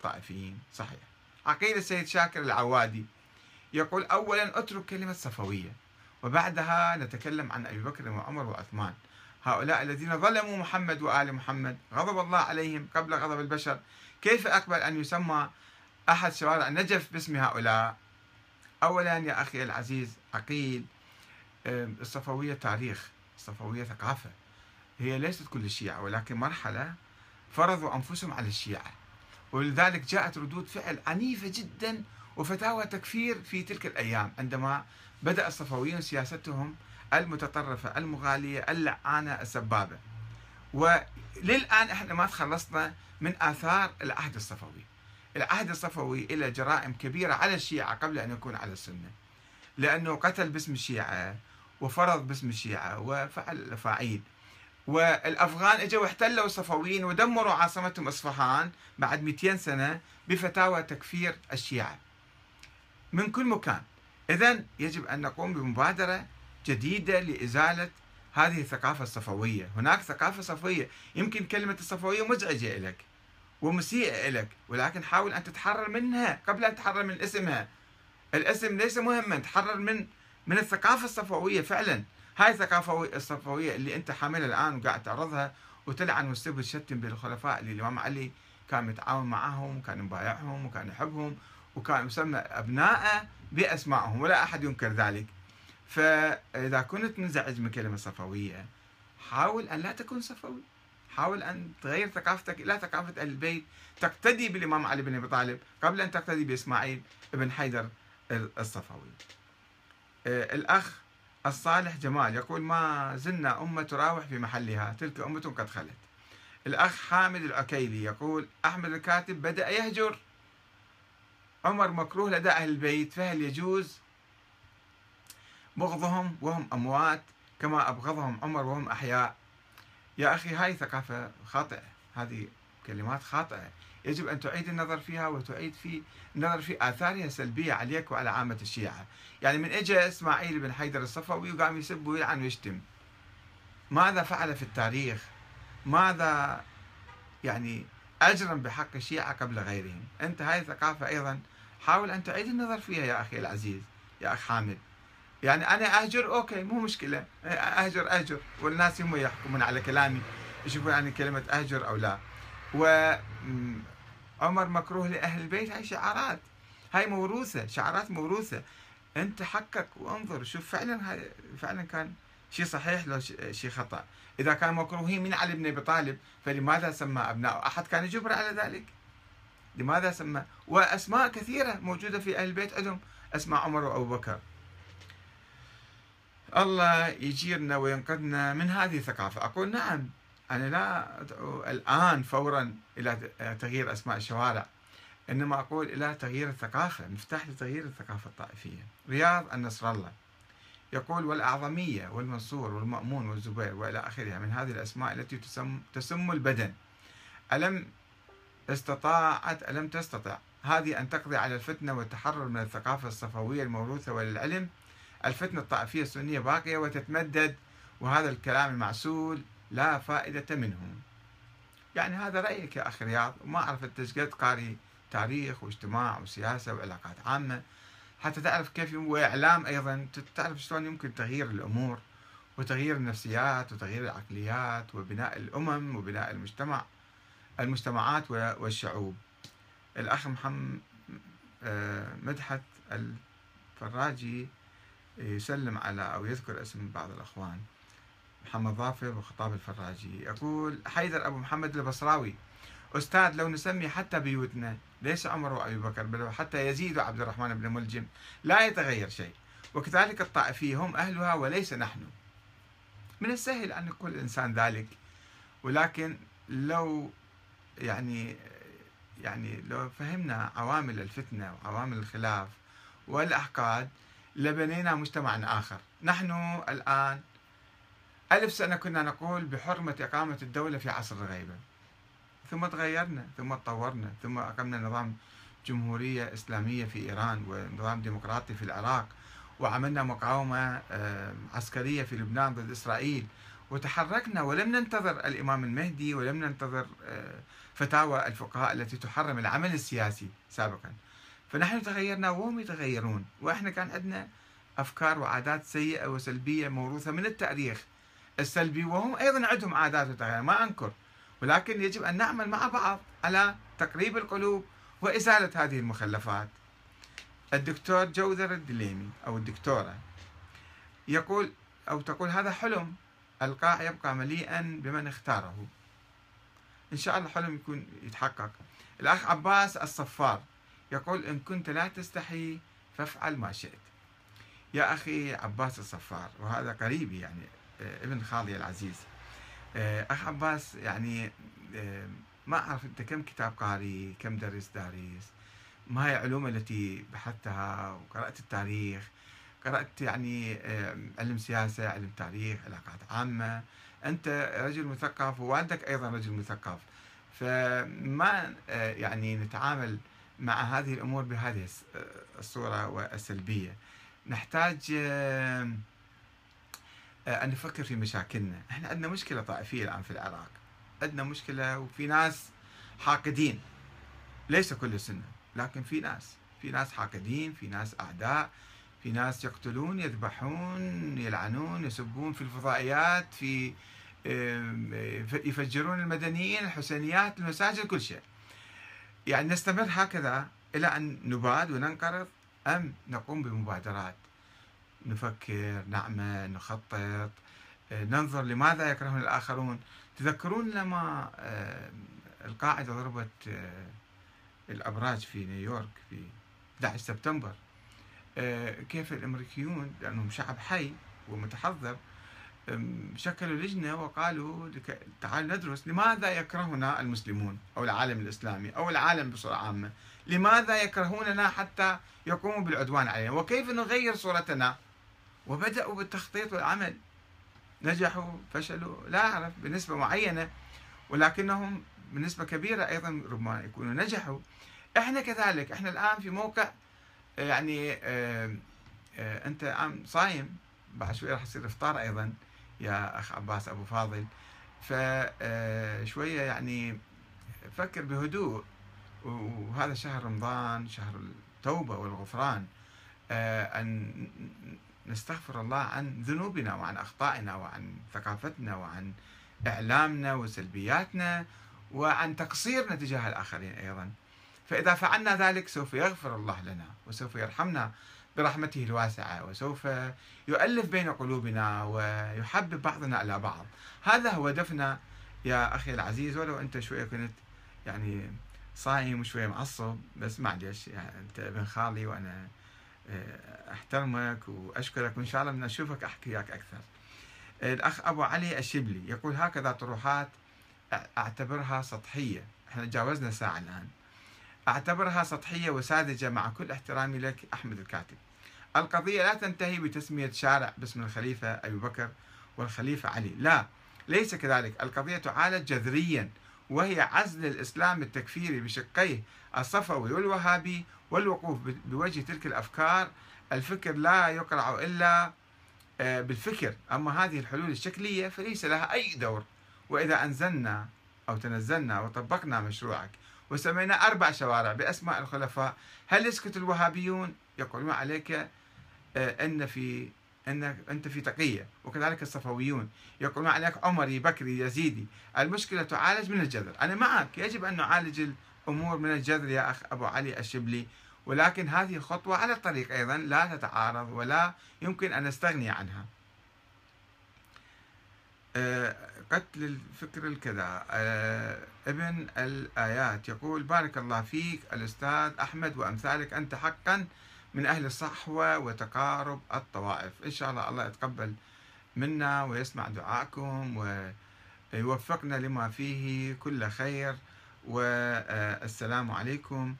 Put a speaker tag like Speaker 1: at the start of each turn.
Speaker 1: الطائفيين صحيح. عقيدة السيد شاكر العوادي يقول أولا أترك كلمة صفوية وبعدها نتكلم عن أبي بكر وعمر وعثمان. هؤلاء الذين ظلموا محمد وآل محمد غضب الله عليهم قبل غضب البشر. كيف أقبل أن يسمى أحد شوارع نجف باسم هؤلاء؟ أولا يا أخي العزيز عقيل الصفوية تاريخ الصفوية ثقافة. هي ليست كل الشيعة ولكن مرحلة فرضوا أنفسهم على الشيعة. ولذلك جاءت ردود فعل عنيفة جدا وفتاوى تكفير في تلك الأيام عندما بدأ الصفويون سياستهم المتطرفة المغالية اللعانة السبابة. وللآن إحنا ما تخلصنا من آثار العهد الصفوي. العهد الصفوي إلى جرائم كبيرة على الشيعة قبل أن يكون على السنة. لأنه قتل باسم الشيعة وفرض باسم الشيعة وفعل فاعيل. والأفغان إجوا احتلوا الصفويين ودمروا عاصمتهم إصفهان بعد 200 سنة بفتاوى تكفير الشيعة. من كل مكان. إذا يجب أن نقوم بمبادرة جديدة لإزالة هذه الثقافة الصفوية. هناك ثقافة صفوية. يمكن كلمة الصفوية مزعجة لك ومسيئة لك ولكن حاول أن تتحرر منها قبل أن تتحرر من اسمها. الاسم ليس مهما تحرر من من الثقافة الصفوية فعلا. هاي الثقافة الصفوية اللي أنت حاملها الآن وقاعد تعرضها وتلعن وتسب وتشتم بالخلفاء اللي الإمام علي كان متعاون معهم وكان مبايعهم وكان يحبهم وكان يسمى أبناءه بأسمائهم ولا أحد ينكر ذلك. فإذا كنت منزعج من كلمة صفوية حاول أن لا تكون صفوي. حاول أن تغير ثقافتك إلى ثقافة البيت. تقتدي بالإمام علي بن أبي طالب قبل أن تقتدي بإسماعيل بن حيدر الصفوي. آه، الأخ الصالح جمال يقول ما زلنا أمة تراوح في محلها تلك أمة قد خلت. الأخ حامد العكيلي يقول أحمد الكاتب بدأ يهجر. عمر مكروه لدى أهل البيت فهل يجوز بغضهم وهم أموات كما أبغضهم عمر وهم أحياء؟ يا أخي هاي ثقافة خاطئة هذه كلمات خاطئة. يجب أن تعيد النظر فيها وتعيد في النظر في آثارها السلبية عليك وعلى عامة الشيعة. يعني من إجا إسماعيل بن حيدر الصفوي وقام يسب ويلعن ويشتم. ماذا فعل في التاريخ؟ ماذا يعني أجرم بحق الشيعة قبل غيرهم؟ أنت هاي الثقافة أيضا حاول أن تعيد النظر فيها يا أخي العزيز يا أخ حامد. يعني أنا أهجر؟ أوكي مو مشكلة. أهجر أهجر. والناس هم يحكمون على كلامي يشوفون يعني كلمة أهجر أو لا. وعمر مكروه لأهل البيت هاي شعارات. هاي موروثة شعارات موروثة. أنت حقق وانظر شوف فعلا هاي فعلا كان شيء صحيح لو شيء خطأ. إذا كان مكروهين من علي بن أبي طالب فلماذا سمى أبناءه؟ أحد كان يجبر على ذلك؟ لماذا سمى؟ وأسماء كثيرة موجودة في أهل البيت عندهم أسماء عمر وأبو بكر. الله يجيرنا وينقذنا من هذه الثقافة. أقول نعم أنا لا أدعو الآن فورا إلى تغيير أسماء الشوارع إنما أقول إلى تغيير الثقافة مفتاح لتغيير الثقافة الطائفية. رياض النصر الله. يقول والأعظمية والمنصور والمأمون والزبير وإلى آخرها من هذه الأسماء التي تسم, تسم البدن. ألم استطاعت ألم تستطع. هذه أن تقضي على الفتنة والتحرر من الثقافة الصفوية الموروثة وللعلم. الفتنة الطائفية السنية باقية وتتمدد وهذا الكلام المعسول لا فائدة منه يعني هذا رأيك يا أخي رياض؟ وما أعرف أنت قاري تاريخ واجتماع وسياسة وعلاقات عامة. حتى تعرف كيف وإعلام أيضا تعرف شلون يمكن تغيير الأمور وتغيير النفسيات وتغيير العقليات وبناء الأمم وبناء المجتمع المجتمعات والشعوب. الأخ محمد آه، مدحت الفراجي يسلم على أو يذكر اسم بعض الأخوان. محمد ظافر وخطاب الفراجي. يقول حيدر أبو محمد البصراوي أستاذ لو نسمي حتى بيوتنا ليس عمر وأبي بكر بل حتى يزيد وعبد الرحمن بن ملجم لا يتغير شيء. وكذلك الطائفية هم أهلها وليس نحن. من السهل أن يقول الإنسان ذلك ولكن لو يعني يعني لو فهمنا عوامل الفتنة وعوامل الخلاف والأحقاد لبنينا مجتمعا آخر. نحن الآن ألف سنة كنا نقول بحرمة إقامة الدولة في عصر الغيبة. ثم تغيرنا ثم تطورنا ثم أقمنا نظام جمهورية إسلامية في إيران ونظام ديمقراطي في العراق وعملنا مقاومة عسكرية في لبنان ضد إسرائيل وتحركنا ولم ننتظر الإمام المهدي ولم ننتظر آه، فتاوى الفقهاء التي تحرم العمل السياسي سابقا. فنحن تغيرنا وهم يتغيرون وإحنا كان عندنا أفكار وعادات سيئة وسلبية موروثة من التاريخ. السلبي وهم أيضا عندهم عادات وتغيرات ما أنكر ولكن يجب أن نعمل مع بعض على تقريب القلوب وإزالة هذه المخلفات. الدكتور جوذر الدليمي أو الدكتورة يقول أو تقول هذا حلم القاع يبقى مليئا بمن اختاره. إن شاء الله حلم يكون يتحقق. الأخ عباس الصفار يقول إن كنت لا تستحي فافعل ما شئت. يا أخي عباس الصفار وهذا قريبي يعني ابن خالي العزيز. آه، أخ عباس يعني آه، ما أعرف أنت كم كتاب قاري كم درس دارس ما هي العلوم التي بحثتها وقرأت التاريخ؟ قرأت يعني علم سياسة علم تاريخ علاقات عامة. أنت رجل مثقف ووالدك أيضا رجل مثقف. فما يعني نتعامل مع هذه الأمور بهذه الصورة والسلبية. نحتاج آه، أن نفكر في مشاكلنا. إحنا عندنا مشكلة طائفية الآن في العراق. عندنا مشكلة وفي ناس حاقدين. ليس كل السنة لكن في ناس. في ناس حاقدين في ناس أعداء في ناس يقتلون يذبحون يلعنون يسبون في الفضائيات في يفجرون المدنيين الحسينيات المساجد كل شيء. يعني نستمر هكذا إلى أن نباد وننقرض أم نقوم بمبادرات؟ نفكر نعمل نخطط. ننظر لماذا يكرهون الآخرون. تذكرون لما آه، القاعدة ضربت آه، الأبراج في نيويورك في 11 سبتمبر. آه، كيف الأمريكيون لأنهم شعب حي ومتحضر شكلوا لجنة وقالوا تعالوا ندرس لماذا يكرهنا المسلمون أو العالم الإسلامي أو العالم بصورة عامة. لماذا يكرهوننا حتى يقوموا بالعدوان علينا؟ وكيف نغير صورتنا وبدأوا بالتخطيط والعمل. نجحوا فشلوا لا أعرف بنسبة معينة ولكنهم بنسبة كبيرة أيضا ربما يكونوا نجحوا. إحنا كذلك إحنا الآن في موقع يعني آه آه أنت عم صايم بعد شوي راح يصير إفطار أيضا يا أخ عباس أبو فاضل. فشويه يعني فكر بهدوء وهذا شهر رمضان شهر التوبة والغفران أن نستغفر الله عن ذنوبنا وعن أخطائنا وعن ثقافتنا وعن إعلامنا وسلبياتنا وعن تقصيرنا تجاه الآخرين أيضا. فإذا فعلنا ذلك سوف يغفر الله لنا وسوف يرحمنا برحمته الواسعة وسوف يؤلف بين قلوبنا ويحبب بعضنا إلى بعض. هذا هو هدفنا يا أخي العزيز ولو أنت شوية كنت يعني صايم وشوية معصب بس معلش يعني أنت ابن خالي وأنا آه، أحترمك وأشكرك وإن شاء الله بدنا نشوفك أحكي وياك أكثر. الأخ أبو علي الشبلي يقول هكذا طروحات أعتبرها سطحية. إحنا تجاوزنا ساعة الآن. أعتبرها سطحية وساذجة مع كل احترامي لك أحمد الكاتب. القضية لا تنتهي بتسمية شارع باسم الخليفة أبي بكر والخليفة علي. لا ليس كذلك. القضية تعالج جذريا وهي عزل الإسلام التكفيري بشقيه الصفوي والوهابي والوقوف بوجه تلك الأفكار. الفكر لا يقرع إلا آه، بالفكر. أما هذه الحلول الشكلية فليس لها أي دور. وإذا أنزلنا أو تنزلنا وطبقنا مشروعك وسمينا أربع شوارع بأسماء الخلفاء هل يسكت الوهابيون؟ يقولون عليك آه، أن في أنك أنت في تقية وكذلك الصفويون. يقولون عليك عمري بكري يزيدي المشكلة تعالج من الجذر. أنا معك يجب أن نعالج الأمور من الجذر يا أخ أبو علي الشبلي. ولكن هذه الخطوة على الطريق أيضا لا تتعارض ولا يمكن أن نستغني عنها. آه، قتل الفكر الكذا. آه، ابن الآيات. يقول بارك الله فيك الأستاذ أحمد وأمثالك. أنت حقا من أهل الصحوة وتقارب الطوائف. إن شاء الله الله يتقبل منا ويسمع دعاءكم ويوفقنا لما فيه كل خير. والسلام عليكم